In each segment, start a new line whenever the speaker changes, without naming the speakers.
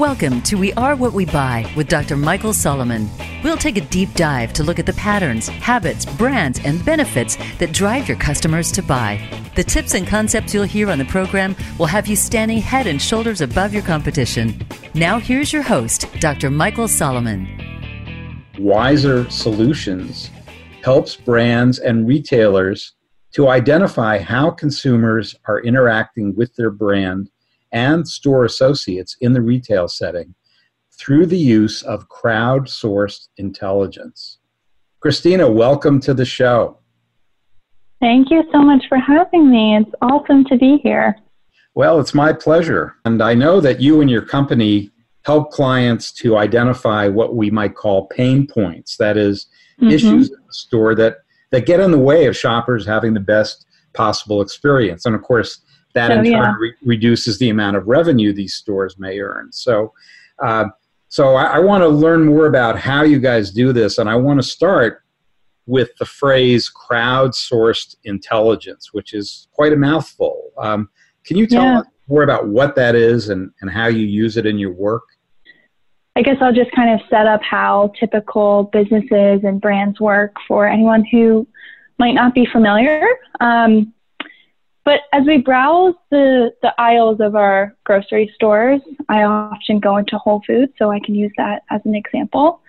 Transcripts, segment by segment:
Welcome to We Are What We Buy with Dr. Michael Solomon. We'll take a deep dive to look at the patterns, habits, brands, and benefits that drive your customers to buy. The tips and concepts you'll hear on the program will have you standing head and shoulders above your competition. Now, here's your host, Dr. Michael Solomon.
Wiser Solutions helps brands and retailers to identify how consumers are interacting with their brand and store associates in the retail setting through the use of crowdsourced intelligence. Christina, welcome to the show.
Thank you so much for having me. It's awesome to be here.
Well, it's my pleasure. And I know that you and your company help clients to identify what we might call pain points that is, mm-hmm. issues in the store that, that get in the way of shoppers having the best possible experience. And of course, that in turn re- reduces the amount of revenue these stores may earn. So, uh, so I, I want to learn more about how you guys do this, and I want to start with the phrase crowdsourced intelligence, which is quite a mouthful. Um, can you tell yeah. us more about what that is and, and how you use it in your work?
I guess I'll just kind of set up how typical businesses and brands work for anyone who might not be familiar. Um, but as we browse the, the aisles of our grocery stores, I often go into Whole Foods, so I can use that as an example.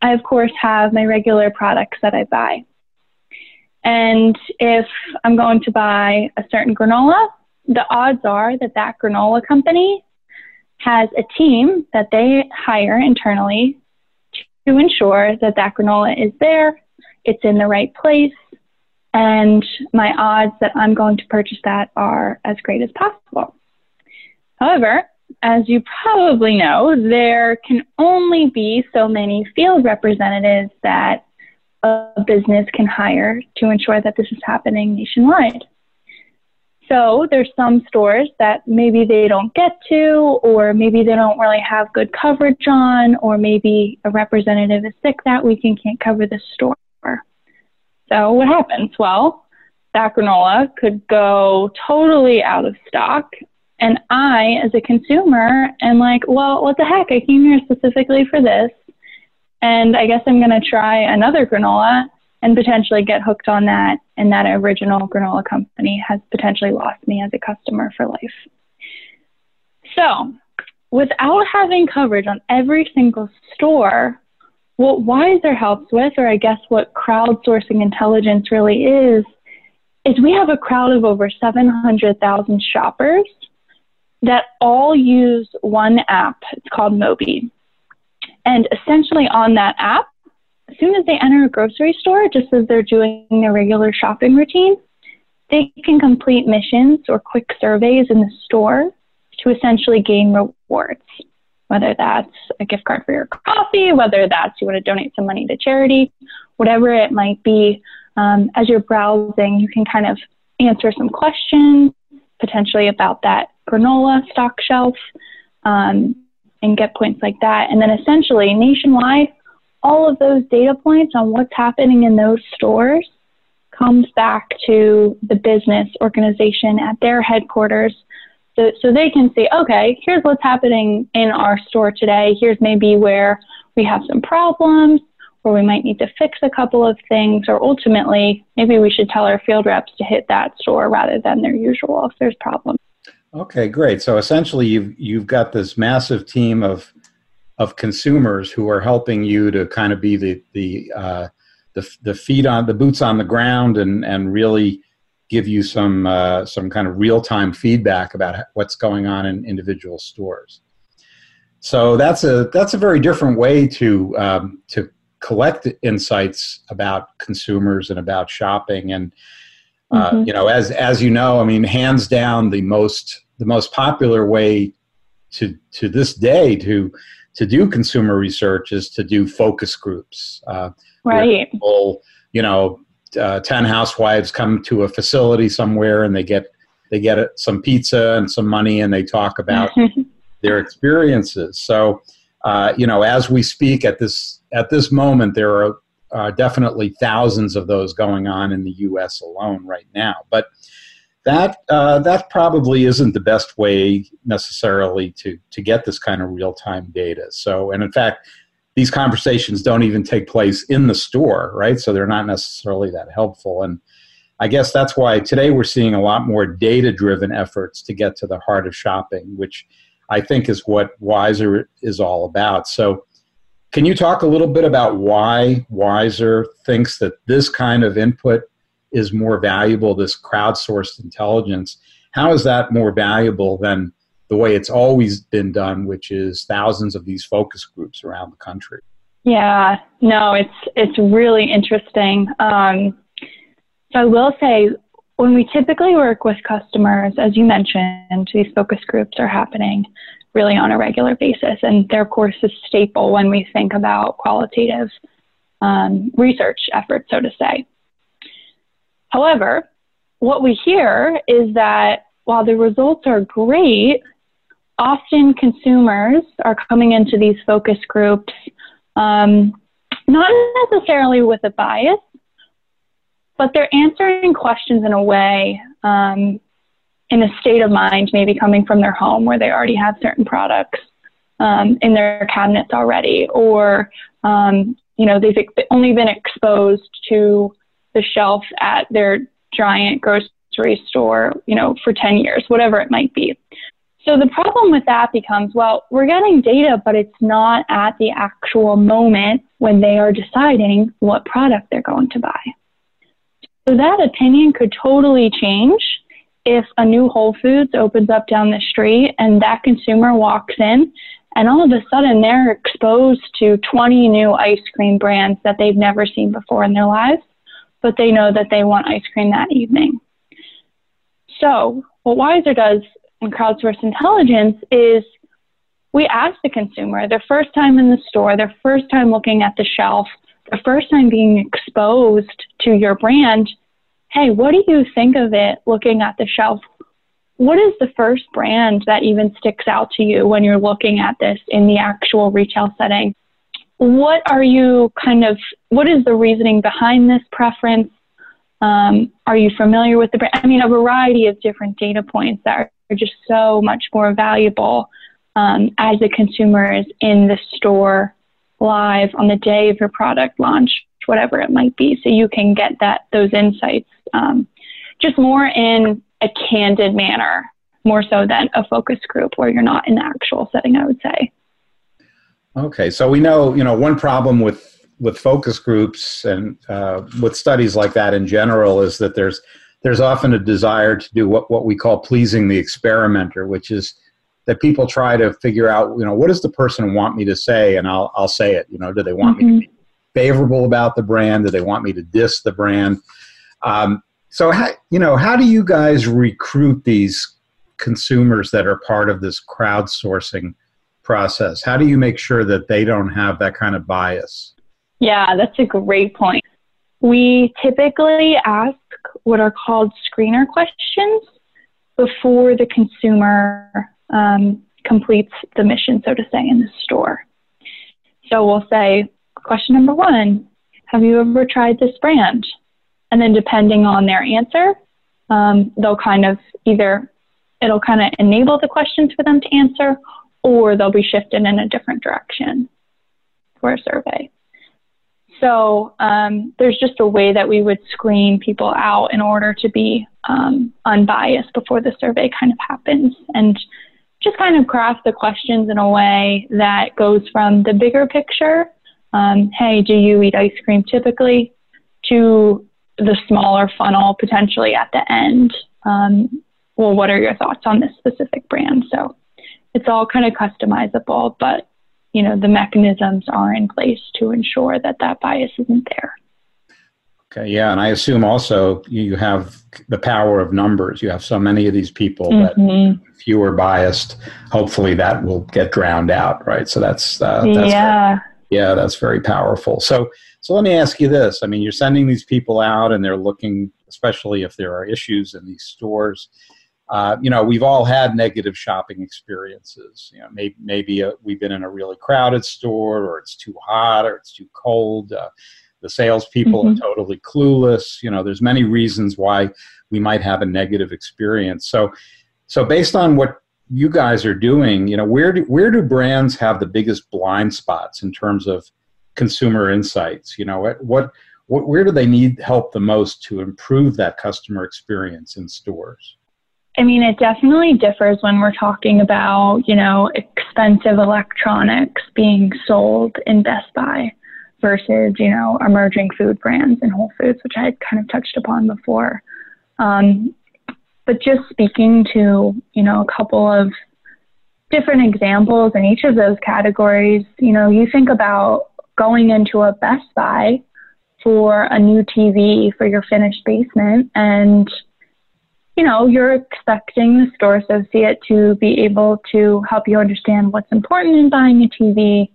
I, of course, have my regular products that I buy. And if I'm going to buy a certain granola, the odds are that that granola company has a team that they hire internally to ensure that that granola is there, it's in the right place, and my odds that I'm going to purchase that are as great as possible. However, as you probably know, there can only be so many field representatives that a business can hire to ensure that this is happening nationwide. So there's some stores that maybe they don't get to, or maybe they don't really have good coverage on, or maybe a representative is sick that week and can't cover the store. So what happens? Well, that granola could go totally out of stock. And I, as a consumer, am like, well, what the heck? I came here specifically for this. And I guess I'm going to try another granola and potentially get hooked on that. And that original granola company has potentially lost me as a customer for life. So, without having coverage on every single store, what Wiser helps with, or I guess what crowdsourcing intelligence really is, is we have a crowd of over 700,000 shoppers that all use one app. It's called Mobee. And essentially, on that app, as soon as they enter a grocery store, just as they're doing their regular shopping routine, they can complete missions or quick surveys in the store to essentially gain rewards whether that's a gift card for your coffee, whether that's you want to donate some money to charity, whatever it might be. Um, as you're browsing, you can kind of answer some questions, potentially about that granola stock shelf, um, and get points like that. And then essentially, nationwide, all of those data points on what's happening in those stores comes back to the business organization at their headquarters so, so they can see, okay, here's what's happening in our store today. Here's maybe where we have some problems, or we might need to fix a couple of things, or ultimately, maybe we should tell our field reps to hit that store rather than their usual if there's problems.
Okay, great. So essentially, you've you've got this massive team of of consumers who are helping you to kind of be the the uh, the, the feet on the boots on the ground and and really give you some uh, some kind of real time feedback about what's going on in individual stores. So that's a that's a very different way to um, to collect insights about consumers and about shopping. And uh, mm-hmm. you know, as as you know, I mean, hands down, the most the most popular way to to this day to to do consumer research is to do focus groups.
Uh, right.
People, you know, uh, 10 housewives come to a facility somewhere and they get they get some pizza and some money and they talk about their experiences so uh, you know as we speak at this at this moment there are uh, definitely thousands of those going on in the us alone right now but that uh, that probably isn't the best way necessarily to to get this kind of real time data. So, and in fact, these conversations don't even take place in the store, right? So they're not necessarily that helpful. And I guess that's why today we're seeing a lot more data driven efforts to get to the heart of shopping, which I think is what Wiser is all about. So, can you talk a little bit about why Wiser thinks that this kind of input is more valuable, this crowdsourced intelligence? How is that more valuable than the way it's always been done, which is thousands of these focus groups around the country?
Yeah, no, it's it's really interesting. Um, so I will say, when we typically work with customers, as you mentioned, these focus groups are happening really on a regular basis, and they're of course a staple when we think about qualitative um, research efforts, so to say. However, what we hear is that while the results are great, often consumers are coming into these focus groups um, not necessarily with a bias, but they're answering questions in a way, um, in a state of mind, maybe coming from their home where they already have certain products um, in their cabinets already, or um, you know they've only been exposed to the shelf at their giant grocery store, you know, for 10 years, whatever it might be. So the problem with that becomes, well, we're getting data, but it's not at the actual moment when they are deciding what product they're going to buy. So that opinion could totally change if a new Whole Foods opens up down the street and that consumer walks in and all of a sudden they're exposed to 20 new ice cream brands that they've never seen before in their lives but they know that they want ice cream that evening. So, what Wiser does in crowdsourced intelligence is we ask the consumer their first time in the store, their first time looking at the shelf, their first time being exposed to your brand, hey, what do you think of it looking at the shelf? What is the first brand that even sticks out to you when you're looking at this in the actual retail setting? what are you kind of, what is the reasoning behind this preference? Um, are you familiar with the brand? I mean, a variety of different data points that are just so much more valuable um, as a consumer is in the store live on the day of your product launch, whatever it might be. So you can get that those insights um, just more in a candid manner, more so than a focus group where you're not in the actual setting. I would say.
Okay, so we know you know one problem with with focus groups and uh, with studies like that in general is that there's there's often a desire to do what, what we call pleasing the experimenter, which is that people try to figure out, you know, what does the person want me to say, and I'll I'll say it. You know, do they want mm-hmm. me to mm-hmm. be favorable about the brand? Do they want me to diss the brand? Um, so, how, you know, how do you guys recruit these consumers that are part of this crowdsourcing process? How do you make sure that they don't have that kind of bias?
Yeah, that's a great point. We typically ask what are called screener questions before the consumer um, completes the mission, so to say, in the store. So we'll say, question number one Have you ever tried this brand? And then, depending on their answer, um, they'll kind of either it'll kind of enable the questions for them to answer, or they'll be shifted in a different direction for a survey. So um, there's just a way that we would screen people out in order to be um, unbiased before the survey kind of happens and just kind of craft the questions in a way that goes from the bigger picture, um, hey, do you eat ice cream typically, to the smaller funnel potentially at the end. Um, well, what are your thoughts on this specific brand? So it's all kind of customizable, but you know the mechanisms are in place to ensure that that bias isn't there.
Okay, yeah, and I assume also you have the power of numbers. You have so many of these people mm-hmm. that fewer biased. Hopefully, that will get drowned out, right? So that's, uh, that's
yeah,
very, yeah, that's very powerful. So, so let me ask you this: I mean, you're sending these people out, and they're looking, especially if there are issues in these stores uh, you know, we've all had negative shopping experiences. You know, maybe, maybe a, uh, we've been in a really crowded store, or it's too hot, or it's too cold. Uh, the salespeople mm-hmm. are totally clueless. You know, there's many reasons why we might have a negative experience. So, so based on what you guys are doing, you know, where do where do brands have the biggest blind spots in terms of consumer insights? You know, what what, what where do they need help the most to improve that customer experience in stores?
I mean, it definitely differs when we're talking about, you know, expensive electronics being sold in Best Buy versus, you know, emerging food brands in Whole Foods, which I had kind of touched upon before. Um, but just speaking to, you know, a couple of different examples in each of those categories, you know, you think about going into a Best Buy for a new TV for your finished basement and you know, you're expecting the store associate to be able to help you understand what's important in buying a TV,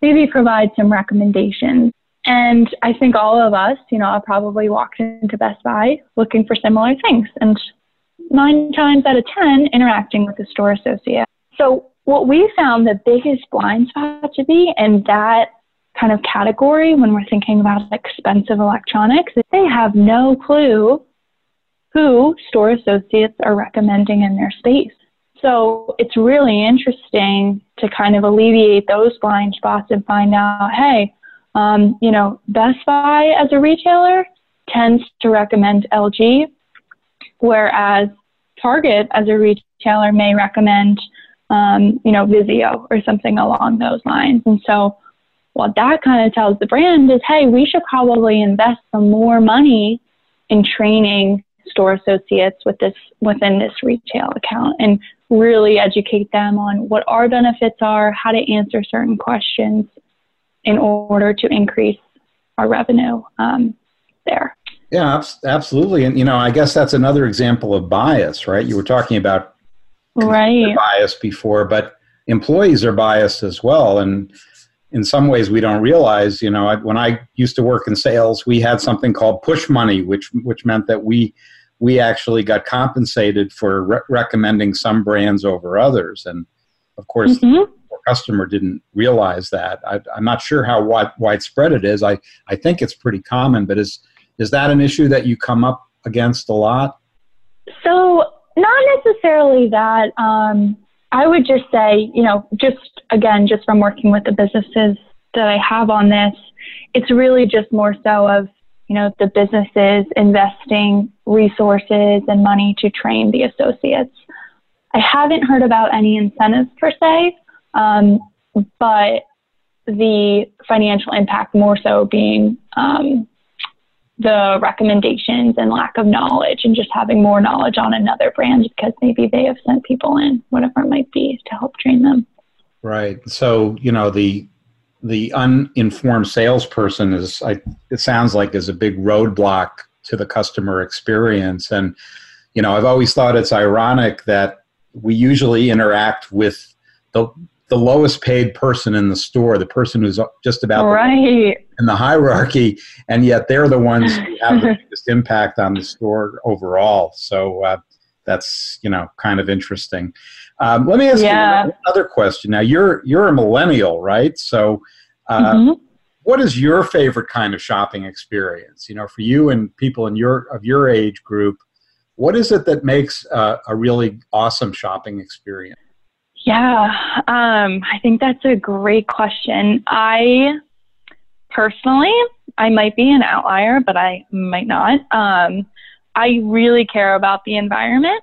maybe provide some recommendations. And I think all of us, you know, probably walked into Best Buy looking for similar things and nine times out of 10 interacting with the store associate. So, what we found the biggest blind spot to be in that kind of category when we're thinking about expensive electronics is they have no clue who store associates are recommending in their space. So it's really interesting to kind of alleviate those blind spots and find out, hey, um, you know, Best Buy as a retailer tends to recommend LG, whereas Target as a retailer may recommend, um, you know, Vizio or something along those lines. And so what that kind of tells the brand is, hey, we should probably invest some more money in training store associates with this within this retail account and really educate them on what our benefits are, how to answer certain questions in order to increase our revenue um, there.
Yeah, absolutely. And, you know, I guess that's another example of bias, right? You were talking about
right.
bias before, but employees are biased as well. And in some ways, we don't realize, you know, when I used to work in sales, we had something called push money, which, which meant that we we actually got compensated for re- recommending some brands over others. And of course, mm-hmm. the customer didn't realize that. I, am not sure how wide, widespread it is. I, I think it's pretty common, but is, is that an issue that you come up against a lot?
So, not necessarily that. Um, I would just say, you know, just again, just from working with the businesses that I have on this, it's really just more so of you know, the businesses investing resources and money to train the associates. I haven't heard about any incentives per se, um, but the financial impact more so being um, the recommendations and lack of knowledge and just having more knowledge on another brand because maybe they have sent people in, whatever it might be, to help train them.
Right. So, you know, the the uninformed salesperson is I, it sounds like is a big roadblock to the customer experience. And you know i've always thought it's ironic that we usually interact with the the lowest paid person in the store the person who's just about
right.
in the hierarchy and yet they're the ones who have the biggest impact on the store overall. So uh, that's you know kind of interesting um, let me ask yeah. you another question. Now you're you're a millennial, right? So, uh, mm-hmm. what is your favorite kind of shopping experience? You know, for you and people in your of your age group, what is it that makes uh, a really awesome shopping experience?
Yeah, um, I think that's a great question. I personally, I might be an outlier, but I might not. Um, I really care about the environment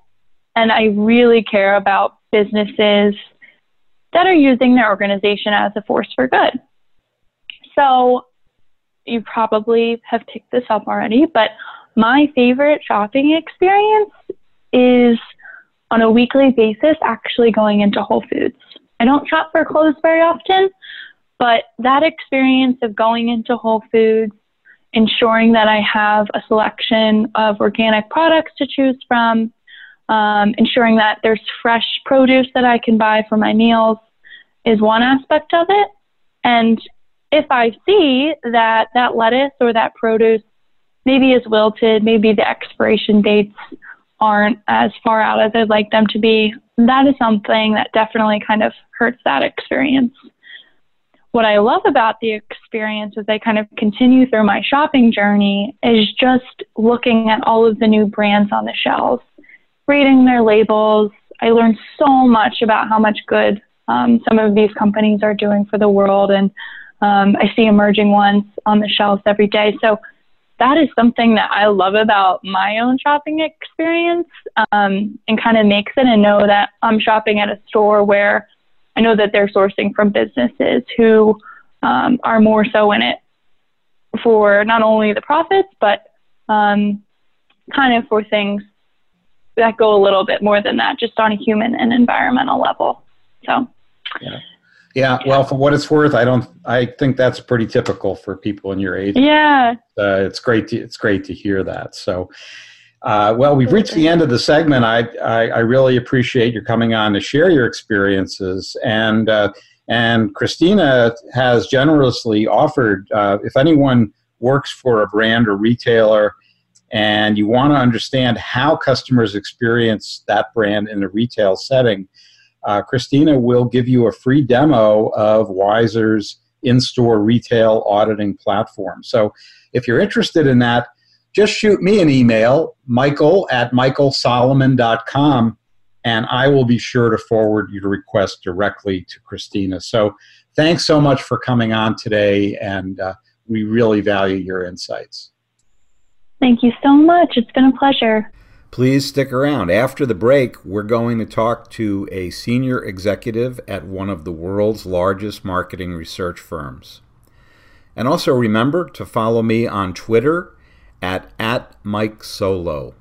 and I really care about businesses that are using their organization as a force for good. So you probably have picked this up already, but my favorite shopping experience is on a weekly basis actually going into Whole Foods. I don't shop for clothes very often, but that experience of going into Whole Foods, ensuring that I have a selection of organic products to choose from, um, ensuring that there's fresh produce that I can buy for my meals is one aspect of it. And if I see that that lettuce or that produce maybe is wilted, maybe the expiration dates aren't as far out as I'd like them to be, that is something that definitely kind of hurts that experience. What I love about the experience as I kind of continue through my shopping journey is just looking at all of the new brands on the shelves, reading their labels. I learned so much about how much good um, some of these companies are doing for the world, and um, I see emerging ones on the shelves every day. So that is something that I love about my own shopping experience um, and kind of makes it and know that I'm shopping at a store where I know that they're sourcing from businesses who um, are more so in it for not only the profits, but um, kind of for things that go a little bit more than that, just on a human and environmental level. So,
yeah. Yeah, well, for what it's worth, I don't. I think that's pretty typical for people in your age.
Yeah,
uh, it's great. To, it's great to hear that. So, uh, well, we've reached the end of the segment. I, I, I really appreciate your coming on to share your experiences, and uh, and Christina has generously offered uh, if anyone works for a brand or retailer, and you want to understand how customers experience that brand in a retail setting uh, Christina will give you a free demo of Wiser's in store retail auditing platform. So if you're interested in that, just shoot me an email, michael at michaelsolomon.com, and I will be sure to forward your request directly to Christina. So thanks so much for coming on today, and uh, we really value your insights.
Thank you so much. It's been a pleasure.
Please stick around. After the break, we're going to talk to a senior executive at one of the world's largest marketing research firms. And also remember to follow me on Twitter at, at Mike Solo,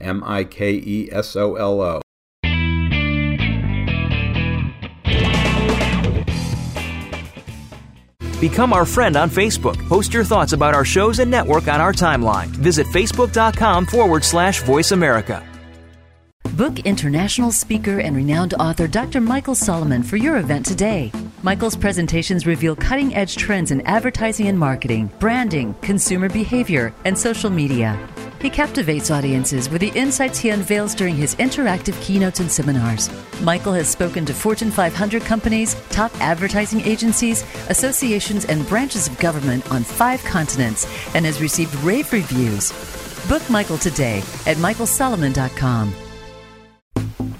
M I K E S O L O.
Become our friend on Facebook. Post your thoughts about our shows and network on our timeline. Visit facebook.com forward slash voice America.
Book international speaker and renowned author Dr. Michael Solomon for your event today. Michael's presentations reveal cutting edge trends in advertising and marketing, branding, consumer behavior, and social media. He captivates audiences with the insights he unveils during his interactive keynotes and seminars. Michael has spoken to Fortune 500 companies, top advertising agencies, associations, and branches of government on five continents and has received rave reviews. Book Michael today at michaelsolomon.com.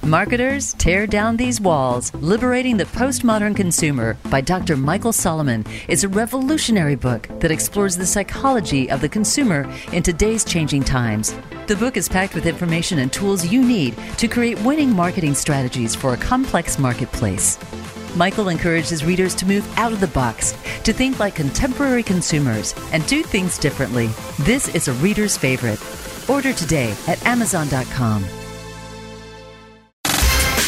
Marketers Tear Down These Walls Liberating the Postmodern Consumer by Dr. Michael Solomon is a revolutionary book that explores the psychology of the consumer in today's changing times. The book is packed with information and tools you need to create winning marketing strategies for a complex marketplace. Michael encourages readers to move out of the box, to think like contemporary consumers, and do things differently. This is a reader's favorite. Order today at Amazon.com.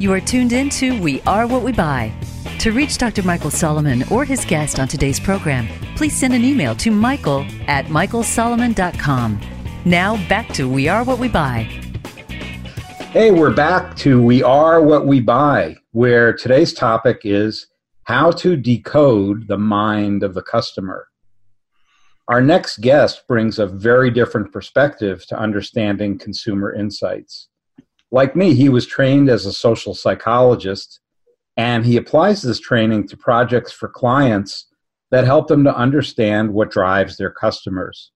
You are tuned in to We Are What We Buy. To reach Dr. Michael Solomon or his guest on today's program, please send an email to michael at michaelsolomon.com. Now back to We Are What We Buy.
Hey, we're back to We Are What We Buy, where today's topic is how to decode the mind of the customer. Our next guest brings a very different perspective to understanding consumer insights. Like me, he was trained as a social psychologist, and he applies this training to projects for clients that help them to understand what drives their customers.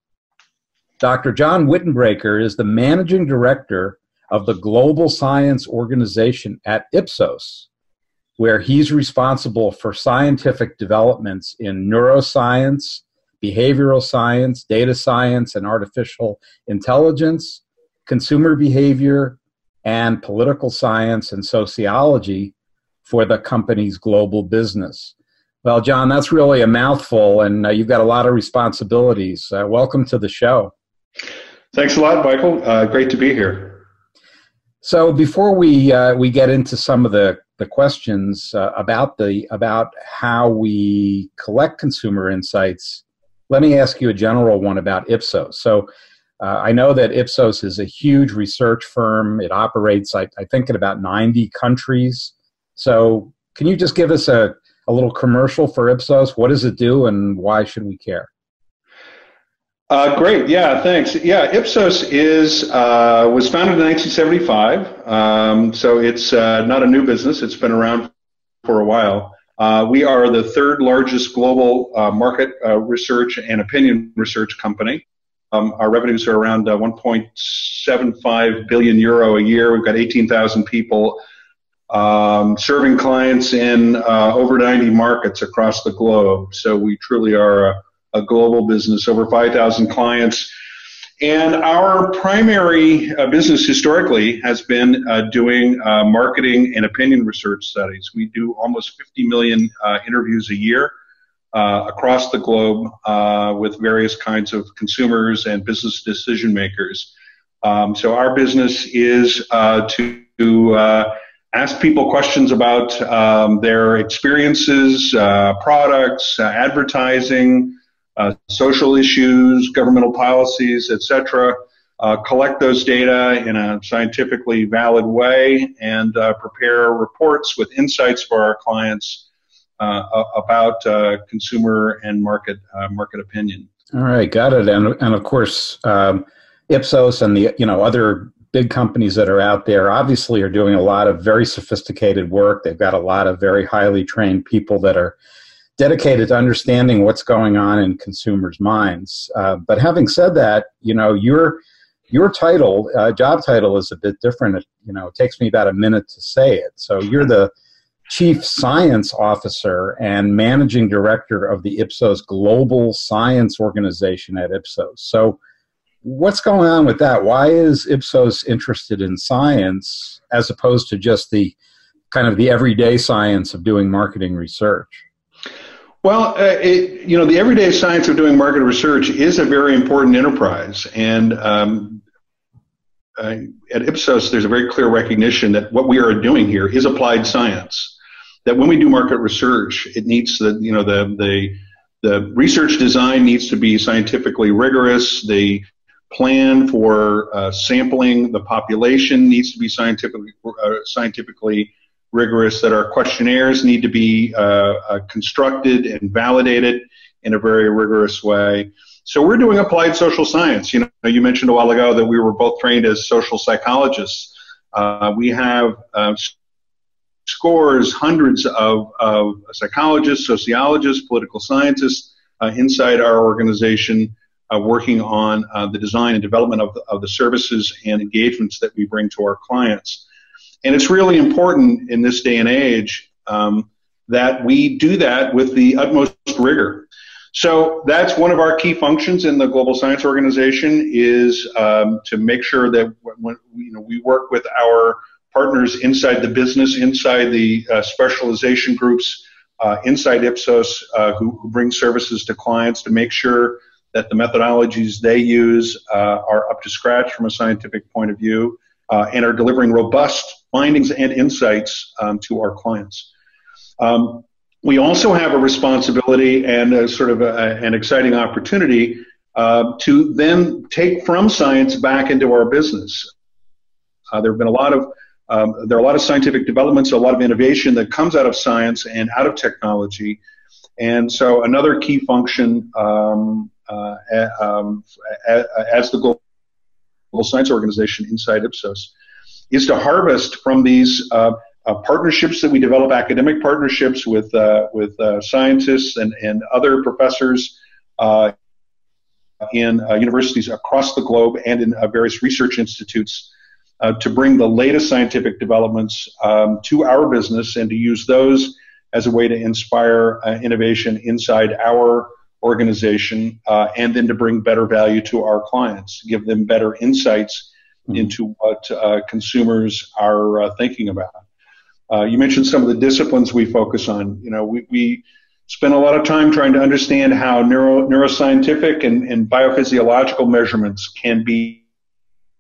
Dr. John Wittenbraker is the managing director of the Global Science Organization at Ipsos, where he's responsible for scientific developments in neuroscience, behavioral science, data science, and artificial intelligence, consumer behavior, and political science and sociology for the company's global business. Well, John, that's really a mouthful, and uh, you've got a lot of responsibilities. Uh, welcome to the show.
Thanks a lot, Michael. Uh, great to be here.
So, before we uh, we get into some of the, the questions uh, about the about how we collect consumer insights, let me ask you a general one about Ipsos. So. Uh, I know that Ipsos is a huge research firm. It operates, I, I think, in about 90 countries. So, can you just give us a, a little commercial for Ipsos? What does it do and why should we care?
Uh, great. Yeah, thanks. Yeah, Ipsos is uh, was founded in 1975, um, so it's uh, not a new business. It's been around for a while. Uh, we are the third largest global uh, market uh, research and opinion research company. Um, our revenues are around 1.75 billion euro a year. We've got 18,000 people um, serving clients in over 90 markets across the globe. So we truly are a a global business, over 5,000 clients. And our primary uh, business historically has been uh, doing uh, marketing and opinion research studies. We do almost 50 million uh, interviews a year uh, across the globe uh, with various kinds of consumers and business decision makers. Um, so our business is to, to ask people questions about um, their experiences, products, advertising, uh, social issues, governmental policies, etc. Uh, collect those data in a scientifically valid way and uh, prepare reports with insights for our clients uh, about uh, consumer and market uh, market opinion.
All right, got it. And and of course, um, Ipsos and the you know other big companies that are out there obviously are doing a lot of very sophisticated work. They've got a lot of very highly trained people that are dedicated to understanding what's going on in consumers' minds. Uh, but having said that, you know, your your title, uh, job title, is a bit different. It, you know, it takes me about a minute to say it. So you're the chief science officer and managing director of the Ipsos Global Science Organization at Ipsos. So what's going on with that? Why is Ipsos interested in science as opposed to just the kind of the everyday science of doing marketing research?
Well, uh, it, you know, the everyday science of doing market research is a very important enterprise, and um, uh, at Ipsos, there's a very clear recognition that what we are doing here is applied science. That when we do market research, it needs the, you know, the the the research design needs to be scientifically rigorous. The plan for uh, sampling the population needs to be scientifically uh, scientifically rigorous, that our questionnaires need to be uh, uh, constructed and validated in a very rigorous way. So we're doing applied social science. You know, you mentioned a while ago that we were both trained as social psychologists. Uh, we have uh, scores, hundreds of, of, psychologists, sociologists, political scientists uh, inside our organization uh, working on the design and development of the, of the services and engagements that we bring to our clients. And it's really important in this day and age um, that we do that with the utmost rigor. So that's one of our key functions in the Global Science Organization is um, to make sure that when you know we work with our partners inside the business, inside the uh, specialization groups, uh, inside Ipsos, uh, who, who, bring services to clients, to make sure that the methodologies they use uh, are up to scratch from a scientific point of view uh, and are delivering robust findings and insights um, to our clients. Um, we also have a responsibility and a sort of a, an exciting opportunity uh, to then take from science back into our business. Uh, there have been a lot of um, there are a lot of scientific developments, a lot of innovation that comes out of science and out of technology, and so another key function um, uh, um, as the Global Science Organization inside Ipsos is to harvest from these uh, uh, partnerships that we develop, academic partnerships with uh, with uh, scientists and, and other professors uh, in universities across the globe and in various research institutes to bring the latest scientific developments um, to our business and to use those as a way to inspire innovation inside our organization and then to bring better value to our clients, give them better insights mm-hmm. into what uh, consumers are uh, thinking about. Uh, you mentioned some of the disciplines we focus on. You know, we, we spend a lot of time trying to understand how neuro, neuroscientific and, and biophysiological measurements can be,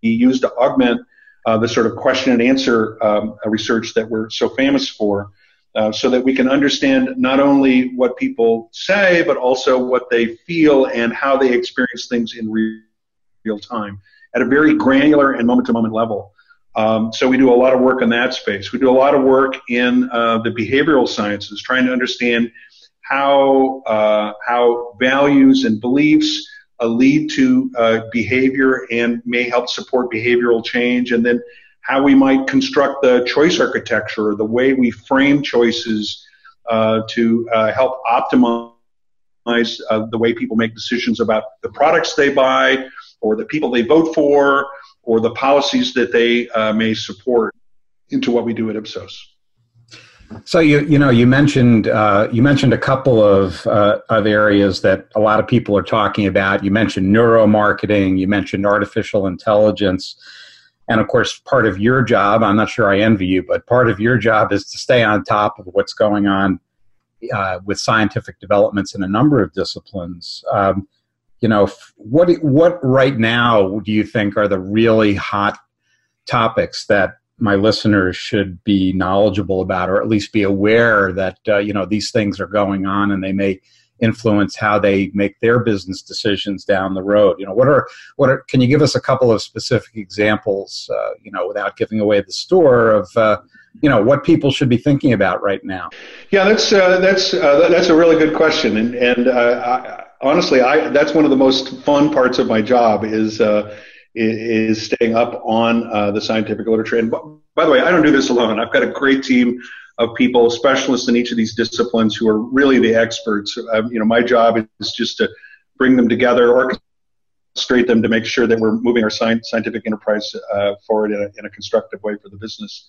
be used to augment uh, the sort of question and answer um, research that we're so famous for, uh, so that we can understand not only what people say, but also what they feel and how they experience things in real, time at a very granular and moment to moment level. Um, so we do a lot of work in that space. We do a lot of work in uh, the behavioral sciences, trying to understand how uh, how values and beliefs lead to uh, behavior and may help support behavioral change, and then how we might construct the choice architecture, the way we frame choices uh, to uh, help optimize the way people make decisions about the products they buy or the people they vote for or the policies that they uh, may support into what we do at Ipsos.
So you you know you mentioned uh, you mentioned a couple of uh, of areas that a lot of people are talking about. You mentioned neuromarketing. You mentioned artificial intelligence, and of course, part of your job. I'm not sure I envy you, but part of your job is to stay on top of what's going on uh, with scientific developments in a number of disciplines. Um, you know, what what right now do you think are the really hot topics that my listeners should be knowledgeable about, or at least be aware that uh, you know these things are going on, and they may influence how they make their business decisions down the road. You know, what are what are? Can you give us a couple of specific examples? Uh, you know, without giving away the store of. Uh, you know what people should be thinking about right now.
Yeah, that's uh, that's uh, that's a really good question, and and uh, honestly, I that's one of the most fun parts of my job is is staying up on uh, the scientific literature. And by the way, I don't do this alone. I've got a great team of people, specialists in each of these disciplines, who are really the experts. Uh, you know, my job is just to bring them together, orchestrate them to make sure that we're moving our scientific enterprise uh, forward in a, in a constructive way for the business.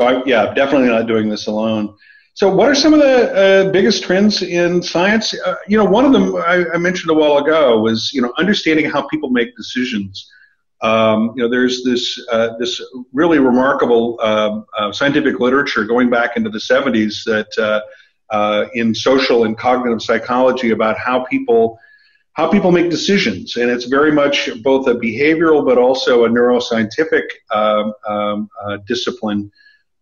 So I, yeah, definitely not doing this alone. So, what are some of the uh, biggest trends in science? Uh, you know, one of them I, I, mentioned a while ago was you know understanding how people make decisions. Um, you know, there's this uh, this really remarkable um, uh, scientific literature going back into the 70s that uh, uh, in social and cognitive psychology about how people how people make decisions, and it's very much both a behavioral but also a neuroscientific um, um discipline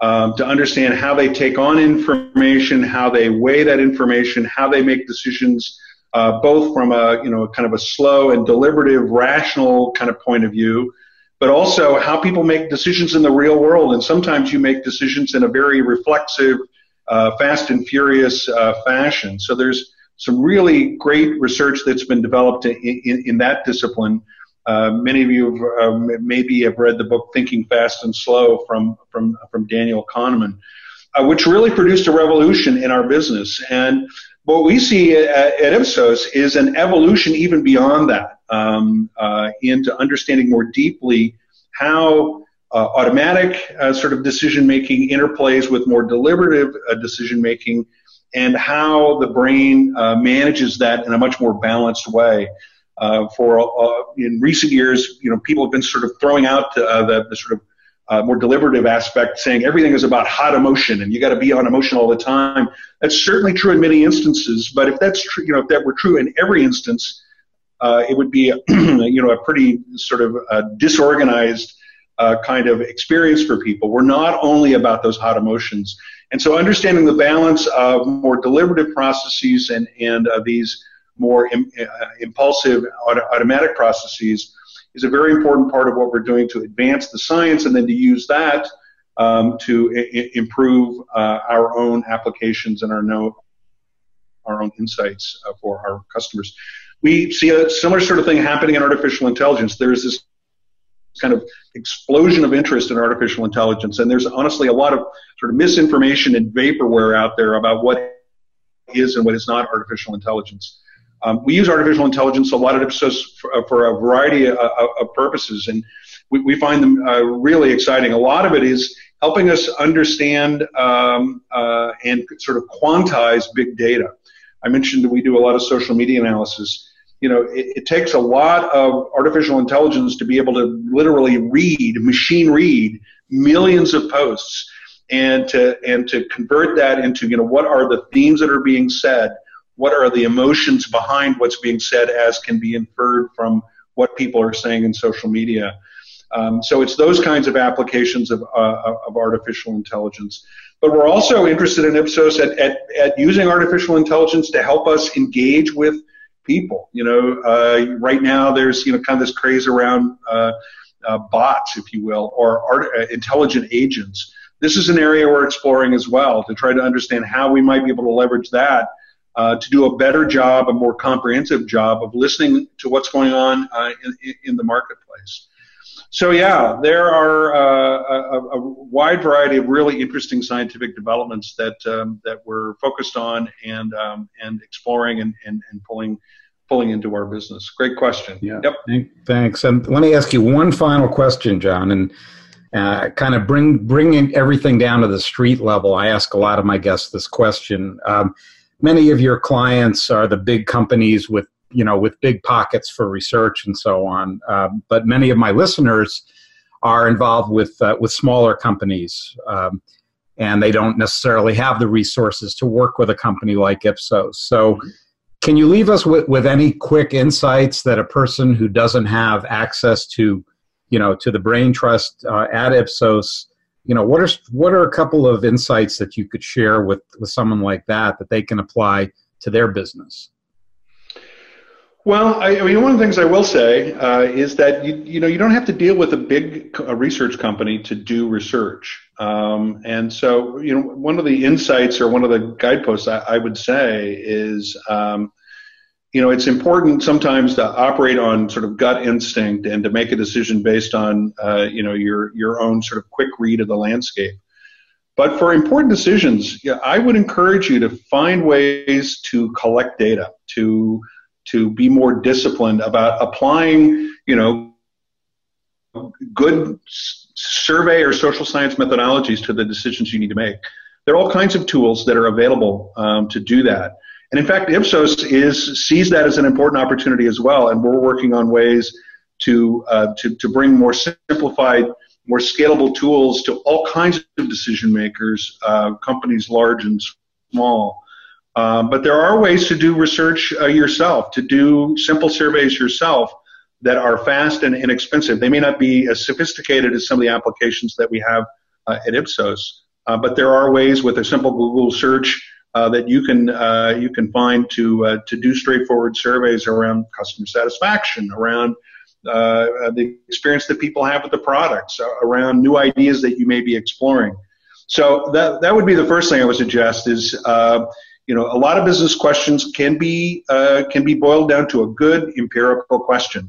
um, to understand how they take on information, how they weigh that information, how they make decisions, uh, both from a you know kind of a slow and deliberative, rational kind of point of view, but also how people make decisions in the real world. And sometimes you make decisions in a very reflexive, uh, fast and furious uh, fashion. So there's some really great research that's been developed in, in, in that discipline uh, many of you have, uh, maybe have read the book Thinking Fast and Slow from, from, from Daniel Kahneman, uh, which really produced a revolution in our business. And what we see at, at Ipsos is an evolution even beyond that um, uh, into understanding more deeply how uh, automatic sort of decision making interplays with more deliberative decision making and how the brain manages that in a much more balanced way. Uh, for uh, in recent years, you know, people have been sort of throwing out uh, the, the sort of uh, more deliberative aspect, saying everything is about hot emotion and you got to be on emotion all the time. That's certainly true in many instances, but if that's true, you know, if that were true in every instance, uh, it would be, a, you know, a pretty sort of uh, disorganized kind of experience for people. We're not only about those hot emotions, and so understanding the balance of more deliberative processes and and these more Im, uh, impulsive auto, automatic processes is a very important part of what we're doing to advance the science and then to use that um, to I- improve uh, our own applications and our know our own insights uh, for our customers. We see a similar sort of thing happening in artificial intelligence. There's this kind of explosion of interest in artificial intelligence, and there's honestly a lot of sort of misinformation and vaporware out there about what is and what is not artificial intelligence. Um, we use artificial intelligence a lot at Ipsos for, uh, for a variety of, of, purposes, and we, we find them uh, really exciting. A lot of it is helping us understand um, uh, and sort of quantize big data. I mentioned that we do a lot of social media analysis. You know, it, it takes a lot of artificial intelligence to be able to literally read, machine read, millions of posts, and to and to convert that into you know what are the themes that are being said what are the emotions behind what's being said as can be inferred from what people are saying in social media. Um, so it's those kinds of applications of, uh, of artificial intelligence. But we're also interested in Ipsos at, at, at using artificial intelligence to help us engage with people. You know, uh, right now there's you know kind of this craze around uh, uh, bots, if you will, or art, uh, intelligent agents. This is an area we're exploring as well to try to understand how we might be able to leverage that uh, to do a better job, a more comprehensive job of listening to what's going on uh, in, in, the marketplace. So yeah, there are uh, a, a, wide variety of really interesting scientific developments that um, that we're focused on and um, and exploring and, and, and pulling pulling into our business. Great question.
Yeah. Yep. Thanks. And let me ask you one final question, John, and uh, kind of bring bringing everything down to the street level. I ask a lot of my guests this question. Um, many of your clients are the big companies with you know with big pockets for research and so on. Um, but many of my listeners are involved with uh, with smaller companies. Um, and they don't necessarily have the resources to work with a company like Ipsos. So, mm-hmm can you leave us with, with any quick insights that a person who doesn't have access to, you know, to the brain trust uh, at Ipsos, you know, what are what are a couple of insights that you could share with with someone like that that they can apply to their business?
Well, I, I mean, one of the things I will say uh, is that you you know you don't have to deal with a big a research company to do research, um, and so you know one of the insights or one of the guideposts I, I would say is um, you know, it's important sometimes to operate on sort of gut instinct and to make a decision based on, uh, you know, your your own sort of quick read of the landscape. But for important decisions, yeah, I would encourage you to find ways to collect data, to to be more disciplined about applying, you know, good survey or social science methodologies to the decisions you need to make. There are all kinds of tools that are available um, to do that. And in fact, Ipsos is sees that as an important opportunity as well, and we're working on ways to uh, to, to bring more simplified, more scalable tools to all kinds of decision makers, uh, companies large and small. Um, but there are ways to do research uh, yourself, to do simple surveys yourself that are fast and inexpensive. They may not be as sophisticated as some of the applications that we have uh, at Ipsos, uh, but there are ways with a simple Google search uh, that you can uh, you can find to uh, to do straightforward surveys around customer satisfaction, around uh, the experience that people have with the products, uh, around new ideas that you may be exploring. So that that would be the first thing I would suggest is you know a lot of business questions can be can be boiled down to a good empirical question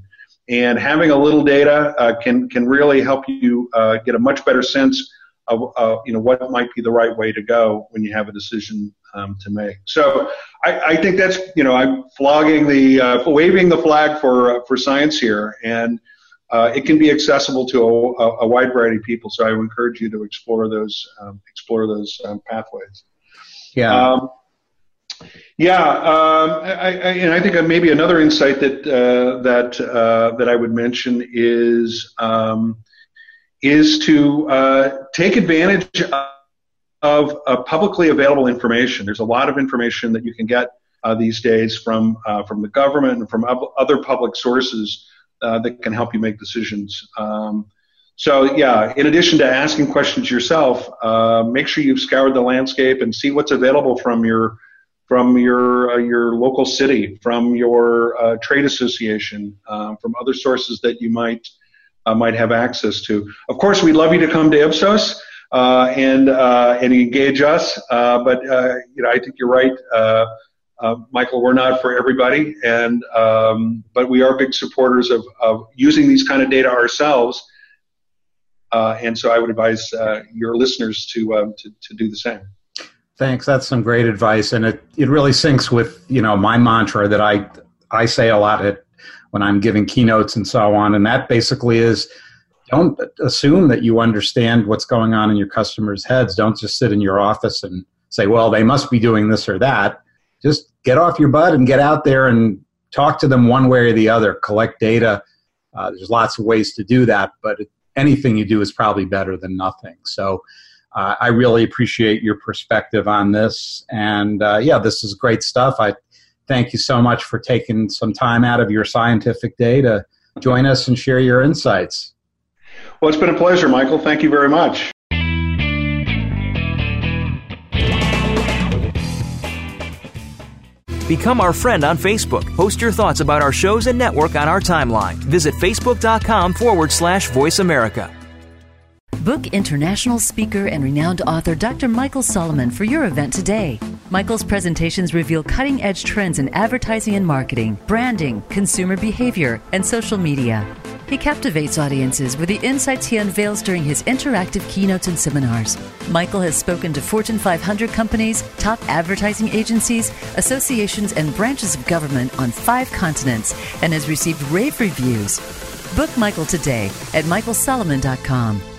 and having a little data uh, can can really help you uh, get a much better sense of uh, you know what might be the right way to go when you have a decision um, to make. So I, I, think that's you know I'm flogging the uh, waving the flag for uh, for science here, and uh, it can be accessible to a, a, wide variety of people. So I would encourage you to explore those um, explore those um, pathways.
Yeah.
Um, yeah, um, I, I, and I think maybe another insight that uh, that uh, that I would mention is um, is to uh, take advantage of uh, publicly available information. There's a lot of information that you can get uh, these days from uh, from the government and from other public sources uh, that can help you make decisions. Um, so yeah, in addition to asking questions yourself, uh, make sure you've scoured the landscape and see what's available from your from your your local city, from your trade association, from other sources that you might might have access to. Of course, we'd love you to come to Ipsos and uh, and engage us. Uh, but uh, you know, I think you're right, uh, uh, Michael. We're not for everybody, and um, but we are big supporters of, of using these kind of data ourselves. and so I would advise your listeners to, um, to to do the same.
Thanks. That's some great advice, and it it really syncs with you know my mantra that I I say a lot at when I'm giving keynotes and so on, and that basically is don't assume that you understand what's going on in your customers' heads. Don't just sit in your office and say, well, they must be doing this or that. Just get off your butt and get out there and talk to them one way or the other. Collect data. Uh, there's lots of ways to do that, but anything you do is probably better than nothing. So uh, I really appreciate your perspective on this. And uh, yeah, this is great stuff. I thank you so much for taking some time out of your scientific day to join us and share your insights.
Well, it's been a pleasure, Michael. Thank you very much.
Become our friend on Facebook. Post your thoughts about our shows and network on our timeline. Visit facebook.com forward slash voice America.
Book international speaker and renowned author Dr. Michael Solomon for your event today. Michael's presentations reveal cutting edge trends in advertising and marketing, branding, consumer behavior, and social media. He captivates audiences with the insights he unveils during his interactive keynotes and seminars. Michael has spoken to Fortune 500 companies, top advertising agencies, associations, and branches of government on five continents and has received rave reviews. Book Michael today at michaelsolomon.com.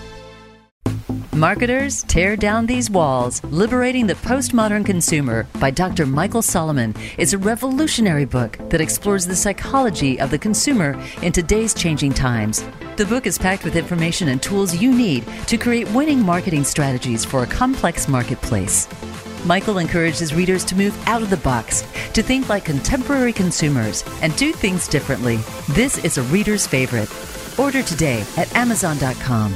Marketers Tear Down These Walls Liberating the Postmodern Consumer by Dr. Michael Solomon is a revolutionary book that explores the psychology of the consumer in today's changing times. The book is packed with information and tools you need to create winning marketing strategies for a complex marketplace. Michael encourages readers to move out of the box, to think like contemporary consumers, and do things differently. This is a reader's favorite. Order today at Amazon.com.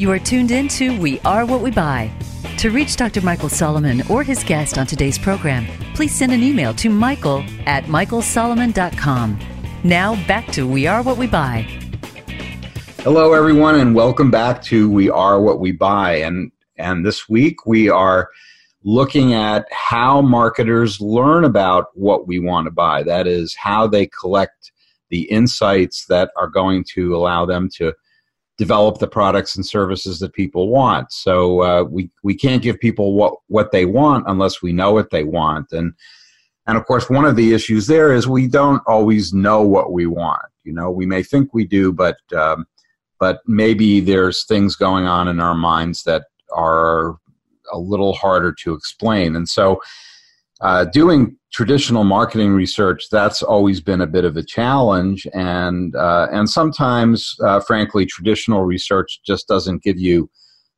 You are tuned in to We Are What We Buy. To reach Dr. Michael Solomon or his guest on today's program, please send an email to michael at michaelsolomon.com. Now back to We Are What We Buy.
Hello, everyone, and welcome back to We Are What We Buy. And, and this week we are looking at how marketers learn about what we want to buy. That is, how they collect the insights that are going to allow them to develop the products and services that people want. So uh, we we can't give people what what they want unless we know what they want. And and of course, one of the issues there is we don't always know what we want. You know, we may think we do, but um, but maybe there's things going on in our minds that are a little harder to explain. And so, uh, doing traditional marketing research, that's always been a bit of a challenge, and uh, and sometimes, uh, frankly, traditional research just doesn't give you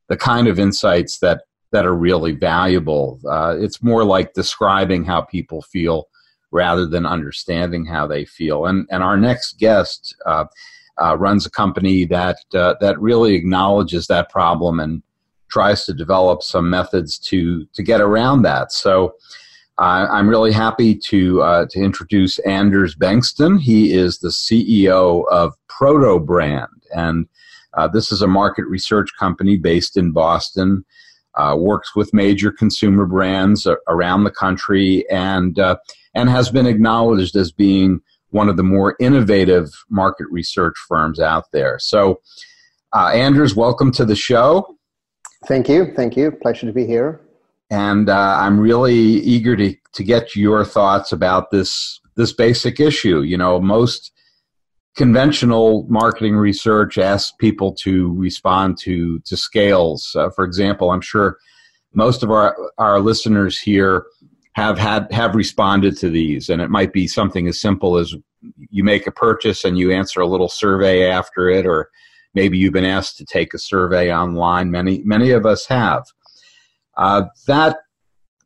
the kind of insights that that are really valuable. Uh, it's more like describing how people feel rather than understanding how they feel. And and our next guest uh, uh, runs a company that that really acknowledges that problem and tries to develop some methods to to get around that. So. Uh, I'm really happy to uh, to introduce Anders Bengtsson. He is the CEO of Protobrand, and uh, this is a market research company based in Boston. Uh, works with major consumer brands around the country, and uh, and has been acknowledged as being one of the more innovative market research firms out there. So, uh, Anders, welcome to the show.
Thank you. Thank you. Pleasure to be here
and uh, I'm really eager to to get your thoughts about this this basic issue. You know, most conventional marketing research asks people to respond to to scales. Uh, for example, I'm sure most of our our listeners here have had have responded to these, and it might be something as simple as you make a purchase and you answer a little survey after it, or maybe you've been asked to take a survey online. Many many of us have. Uh, that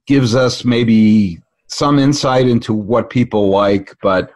gives us maybe some insight into what people like, but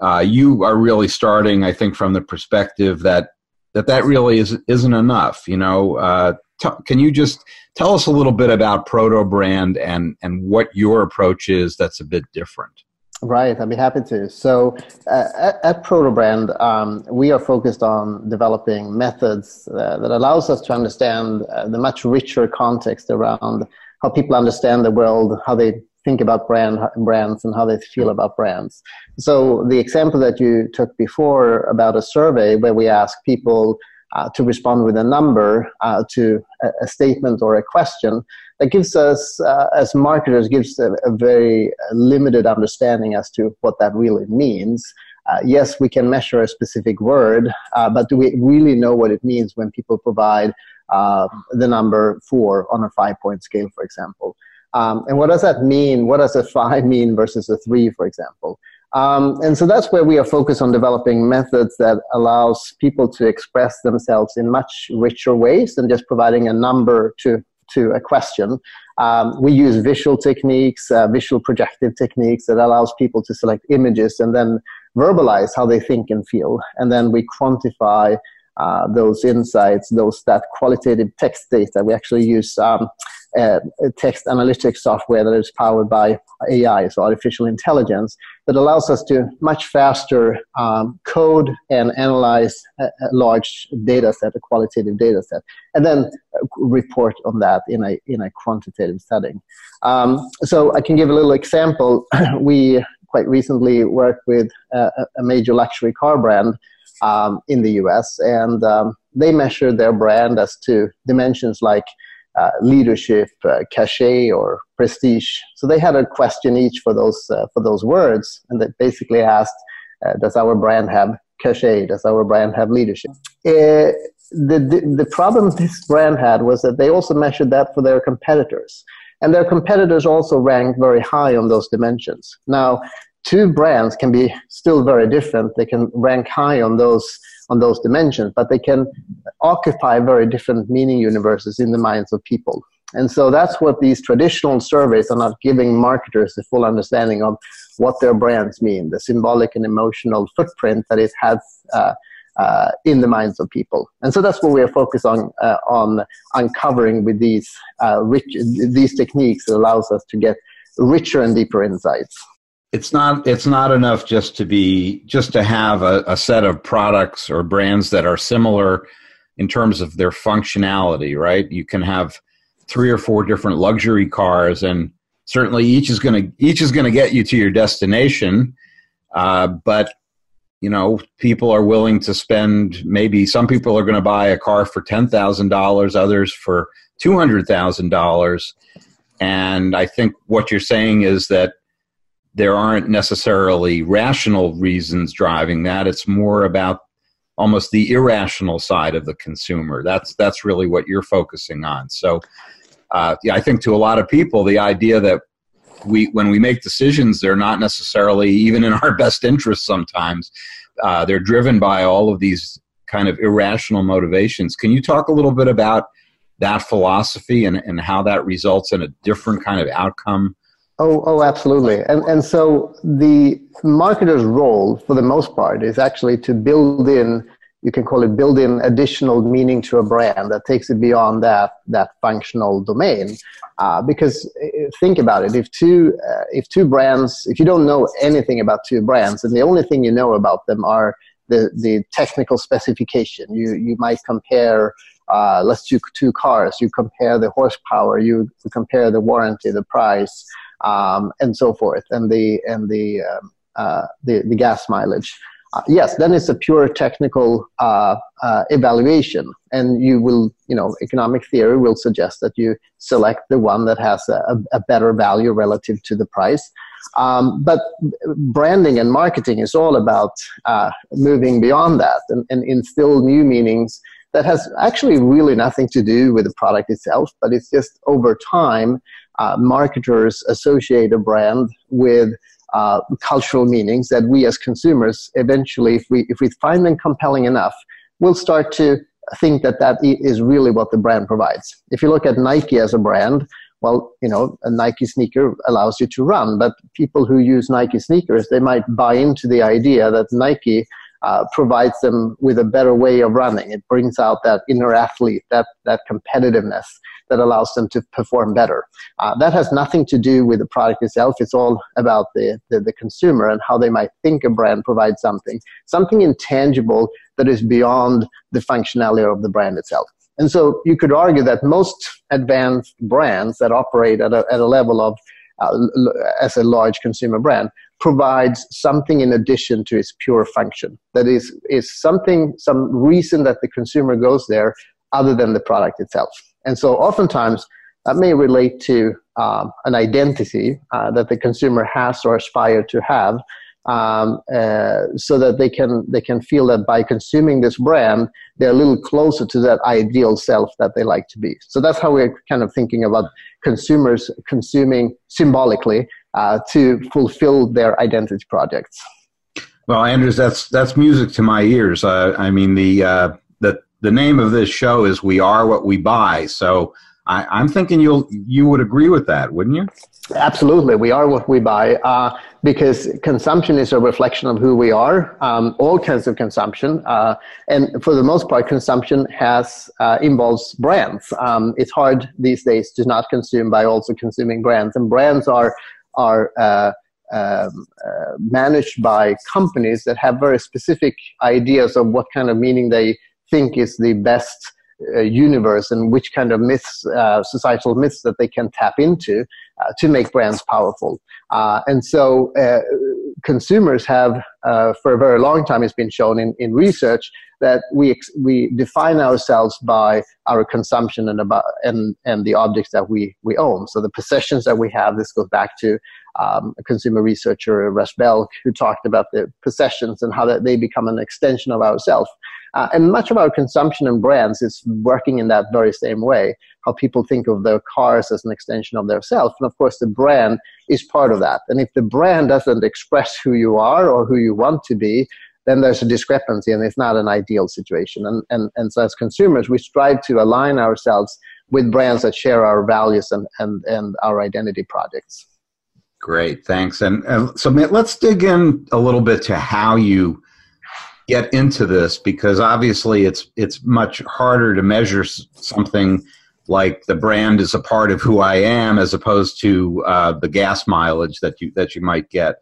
uh, you are really starting, I think, from the perspective that that that really is isn't enough. You know, uh, t- can you just tell us a little bit about Protobrand and and what your approach is that's a bit different?
Right, I'd be happy to. So, uh, at, at Protobrand, um, we are focused on developing methods uh, that allows us to understand uh, the much richer context around how people understand the world, how they think about brand brands, and how they feel about brands. So, the example that you took before about a survey where we ask people uh, to respond with a number uh, to a, a, statement or a question that gives us uh, as marketers gives a, a, very limited understanding as to what that really means uh, yes, we can measure a specific word, uh, but do we really know what it means when people provide uh, the number four on a five point scale, for example? Um, and what does that mean? What does a five mean versus a three, for example? Um, and so that's where we are focused on developing methods that allows people to express themselves in much richer ways than just providing a number to to a question. Um, we use visual techniques, uh, visual projective techniques that allows people to select images and then verbalize how they think and feel, and then we quantify uh, those insights, those that qualitative text data. We actually use um, text analytics software that is powered by AI, so artificial intelligence, that allows us to much faster um, code and analyze a, large data set, a qualitative data set, and then report on that in a, in a quantitative setting. Um, so I can give a little example. we quite recently worked with a, a major luxury car brand um, in the US, and um, they measured their brand as to dimensions like uh, leadership, uh, cachet, or prestige. So they had a question each for those uh, for those words, and they basically asked, uh, "Does our brand have cachet? Does our brand have leadership?" Uh, the, the the problem this brand had was that they also measured that for their competitors, and their competitors also ranked very high on those dimensions. Now, two brands can be still very different. They can rank high on those on those dimensions, but they can occupy very different meaning universes in the minds of people. And so that's what these traditional surveys are not giving marketers the full understanding of what their brands mean, the symbolic and emotional footprint that it has uh, uh, in the minds of people. And so that's what we are focused on uh, on uncovering with these uh, rich these techniques that allows us to get richer and deeper insights
it's not it's not enough just to be just to have a, a, set of products or brands that are similar in terms of their functionality right? You can have three or four different luxury cars and certainly each is going to each is going to get you to your destination. Uh, but you know people are willing to spend maybe some people are going to buy a car for $10000 others for $200000 and i think what you're saying is that there aren't necessarily rational reasons driving that. It's more about almost the irrational side of the consumer. That's that's really what you're focusing on. So, uh, yeah, I think to a lot of people, the idea that we when we make decisions, they're not necessarily even in our best interest. Sometimes uh, they're driven by all of these kind of irrational motivations. Can you talk a little bit about that philosophy and, and how that results in a different kind of outcome
Oh, oh, absolutely. And and so the marketer's role, for the most part, is actually to build in. You can call it build in additional meaning to a brand that takes it beyond that that functional domain. Uh, because uh, think about it: if two uh, if two brands, if you don't know anything about two brands, and the only thing you know about them are the the technical specification, you you might compare. Uh, let's do two cars. You compare the horsepower. You compare the warranty, the price um, and so forth, and the and the um, uh, the, the gas mileage. Uh, yes, then it's a pure technical uh, uh, evaluation, and you will, you know, economic theory will suggest that you select the one that has a, a better value relative to the price. Um, but branding and marketing is all about uh, moving beyond that and, and instill new meanings that has actually really nothing to do with the product itself, but it's just over time uh, marketers associate a brand with uh, cultural meanings that we as consumers eventually, if we, if we find them compelling enough, will start to think that that is really what the brand provides. If you look at Nike as a brand, well, you know, a Nike sneaker allows you to run, but people who use Nike sneakers, they might buy into the idea that Nike uh, provides them with a better way of running. It brings out that inner athlete, that that competitiveness that allows them to perform better. Uh, that has nothing to do with the product itself. It's all about the, the, the consumer and how they might think a brand provides something, something intangible that is beyond the functionality of the brand itself. And so you could argue that most advanced brands that operate at a, at a level of as a large consumer brand provides something in addition to its pure function. That is, is something, some reason that the consumer goes there other than the product itself. And so oftentimes that may relate to um, an identity uh, that the consumer has or aspire to have um, uh, so that they can they can feel that by consuming this brand they're a little closer to that ideal self that they like to be. So that's how we're kind of thinking about consumers consuming symbolically uh, to fulfill their identity projects.
Well andrews that's that's music to my ears. Uh, i mean the uh, the the name of this show is we are what we buy. So I, am thinking you'll you would agree with that, wouldn't you?
Absolutely, we are what we buy uh, because consumption is a reflection of who we are. Um, all kinds of consumption, uh, and for the most part, consumption has uh, involves brands. Um, it's hard these days to not consume by also consuming brands, and brands are are uh, um, uh, managed by companies that have very specific ideas of what kind of meaning they think is the best uh, universe and which kind of myths, uh, societal myths that they can tap into uh, to make brands powerful. Uh, and so uh, consumers have, for a very long time, it's been shown in, in research that we, we define ourselves by our consumption and, about, and, and the objects that we, we own. So the possessions that we have, this goes back to um, a consumer researcher, Russ Belk, who talked about the possessions and how that they become an extension of ourselves. Uh, and much of our consumption and brands is working in that very same way. How people think of their cars as an extension of their self. And of course, the brand is part of that. And if the brand doesn't express who you are or who you want to be, then there's a discrepancy and it's not an ideal situation. And, and, and so as consumers, we strive to align ourselves with brands that share our values and, and, and our identity projects.
Great, thanks. And, and so let's dig in a little bit to how you get into this because obviously it's it's much harder to measure something like the brand is a part of who I am as opposed to uh, the gas mileage that you that you might get.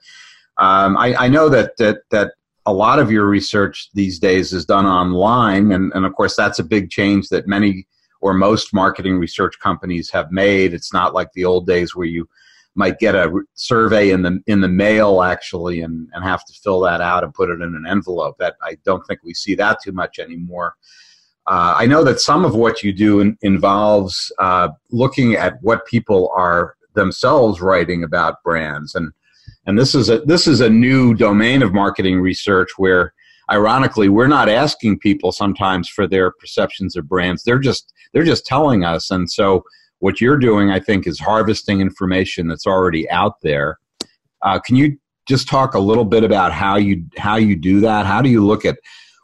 Um, I, I, know that that that a lot of your research these days is done online, and, and of course that's a big change that many or most marketing research companies have made. It's not like the old days where you might get a survey in the in the mail actually and, and have to fill that out and put it in an envelope. That I don't think we see that too much anymore. Uh, I know that some of what you do in, involves uh, looking at what people are themselves writing about brands, and and this is a this is a new domain of marketing research where, ironically, we're not asking people sometimes for their perceptions of brands. They're just they're just telling us, and so what you're doing, I think, is harvesting information that's already out there. Uh, can you just talk a little bit about how you how you do that? How do you look at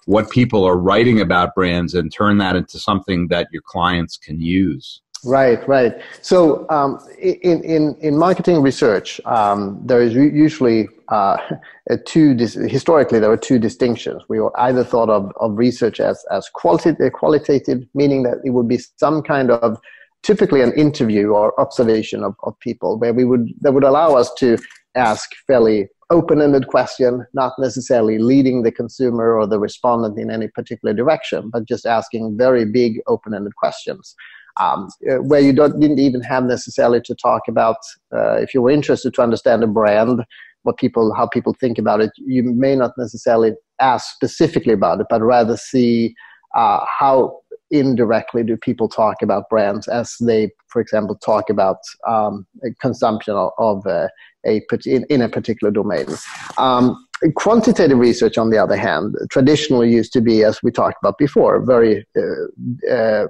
what people are writing about brands and turn that into something that your clients can use?
Right, right. So um, in, in, in marketing research, um, there is usually uh, two, dis- historically, there were two distinctions. We were either thought of, of research as, as qualitative, qualitative, meaning that it would be some kind of typically an interview or observation of, of people where we would that would allow us to ask fairly open-ended question not necessarily leading the consumer or the respondent in any particular direction but just asking very big open-ended questions um, uh, where you don't, didn't even have necessarily to talk about uh, if you were interested to understand a brand what people how people think about it you may not necessarily ask specifically about it but rather see uh, how indirectly do people talk about brands as they, for example, talk about um, consumption of, uh, a in, in, a particular domain. Um, quantitative research, on the other hand, traditionally used to be, as we talked about before, very uh, uh,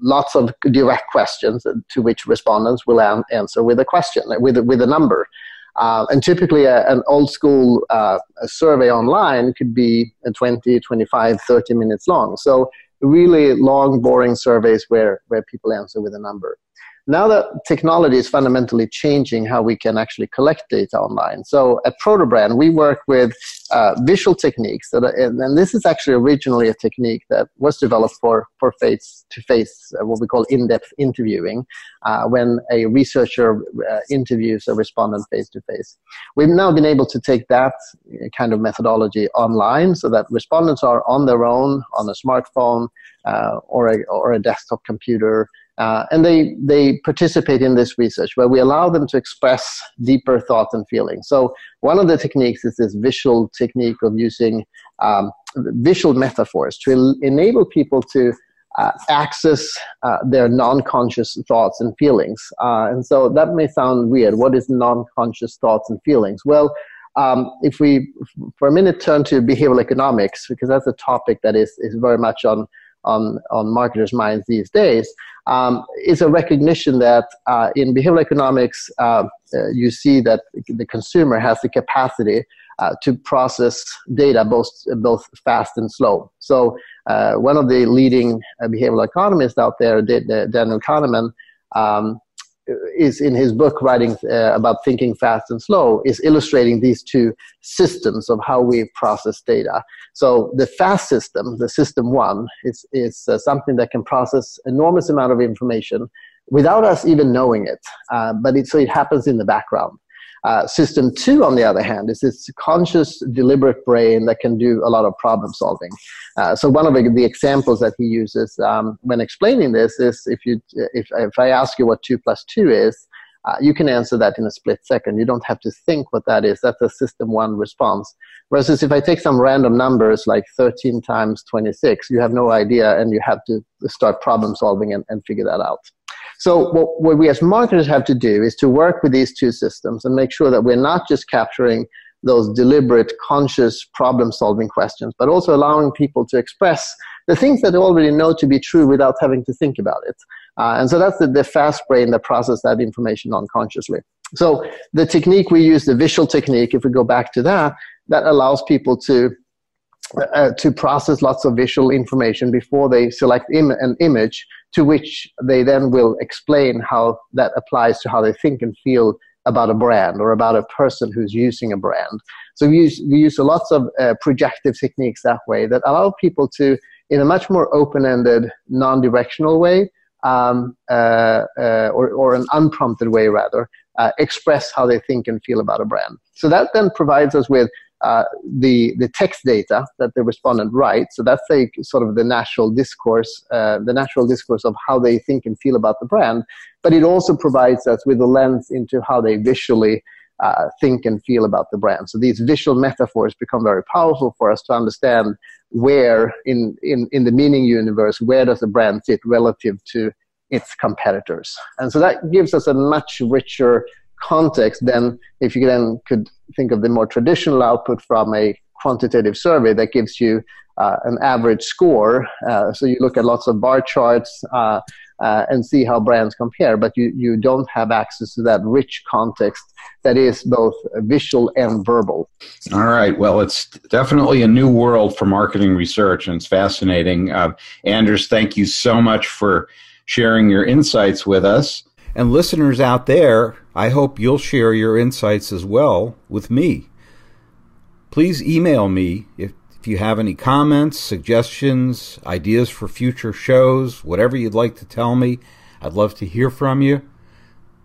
lots of direct questions to which respondents will an- answer with a question, with with a number. Uh, and typically, a, an old school uh, survey online could be 20, 25, 30 minutes long. So really long, boring surveys where, where people answer with a number. Now that technology is fundamentally changing how we can actually collect data online. So at Protobrand, we work with uh, visual techniques, that and, and, this is actually originally a technique that was developed for, for face-to-face, uh, what we call in-depth interviewing, uh, when a researcher uh, interviews a respondent face-to-face. We've now been able to take that uh, kind of methodology online so that respondents are on their own, on a smartphone, uh, or, a, or a desktop computer, uh, and they, they participate in this research where we allow them to express deeper thoughts and feelings. So, one of the techniques is this visual technique of using um, visual metaphors to el- enable people to uh, access uh, their non conscious thoughts and feelings. Uh, and so, that may sound weird. What is non conscious thoughts and feelings? Well, Um, if we, for a minute, turn to behavioral economics, because that's a topic that is, is very much on, on, on marketers' minds these days, um, is a recognition that uh, in behavioral economics, uh, uh, you see that the consumer has the capacity uh, to process data both, both fast and slow. So, uh, one of the leading uh, behavioral economists out there, Daniel Kahneman, um, is in his book writing uh, about thinking fast and slow is illustrating these two systems of how we process data. So the fast system the system one is, is uh, something that can process enormous amount of information without us even knowing it uh, but it, so it happens in the background uh, system two, on the other hand, is this conscious, deliberate brain that can do a lot of problem solving. Uh, so one of the, the, examples that he uses um, when explaining this is if you if if I ask you what two plus two is, uh, you can answer that in a split second. You don't have to think what that is. That's a system one response. Versus if I take some random numbers like 13 times 26, you have no idea and you have to start problem solving and, and figure that out. So what, what we as marketers have to do is to work with these two systems and make sure that we're not just capturing those deliberate, conscious problem solving questions, but also allowing people to express the things that they already know to be true without having to think about it. Uh, and so that's the, the fast brain that processes that information unconsciously. So the technique we use, the visual technique, if we go back to that, that allows people to uh, to process lots of visual information before they select Im- an image to which they then will explain how that applies to how they think and feel about a brand or about a person who's using a brand. So we use, we use lots of uh, projective techniques that way that allow people to, in a much more open-ended, non-directional way, um, uh, uh, or, or an unprompted way rather, uh, express how they think and feel about a brand. So that then provides us with uh, the the text data that the respondent writes. So that's a sort of the natural discourse, uh, the natural discourse of how they think and feel about the brand. But it also provides us with a lens into how they visually uh, think and feel about the brand. So these visual metaphors become very powerful for us to understand where in in in the meaning universe where does the brand sit relative to its competitors. And so that gives us a much richer context than if you then could think of the more traditional output from a quantitative survey that gives you uh, an average score. Uh, so you look at lots of bar charts uh, uh, and see how brands compare, but you, you don't have access to that rich context that is both visual and verbal.
All right. Well, it's definitely a new world for marketing research, and it's fascinating. Uh, Anders, thank you so much for sharing your insights with us.
And listeners out there, I hope you'll share your insights as well with me. Please email me if, if you have any comments, suggestions, ideas for future shows, whatever you'd like to tell me. I'd love to hear from you.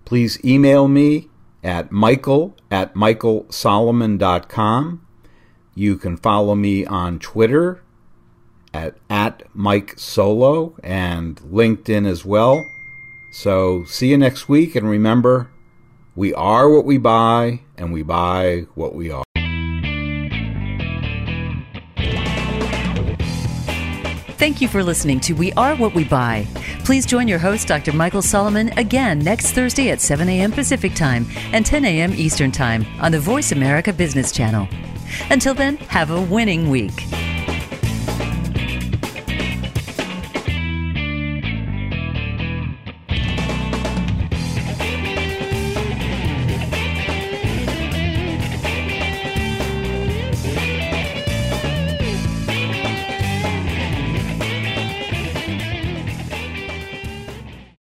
Please email me at michael at michaelsolomon.com. You can follow me on Twitter at, at Mike Solo and LinkedIn as well. So see you next week, and remember, we are what we buy, and we buy what we are.
Thank you for listening to We Are What We Buy. Please join your host, Dr. Michael Solomon, again next Thursday at 7 a.m. Pacific Time and 10 a.m. Eastern Time on the Voice America Business Channel. Until then, have a winning week.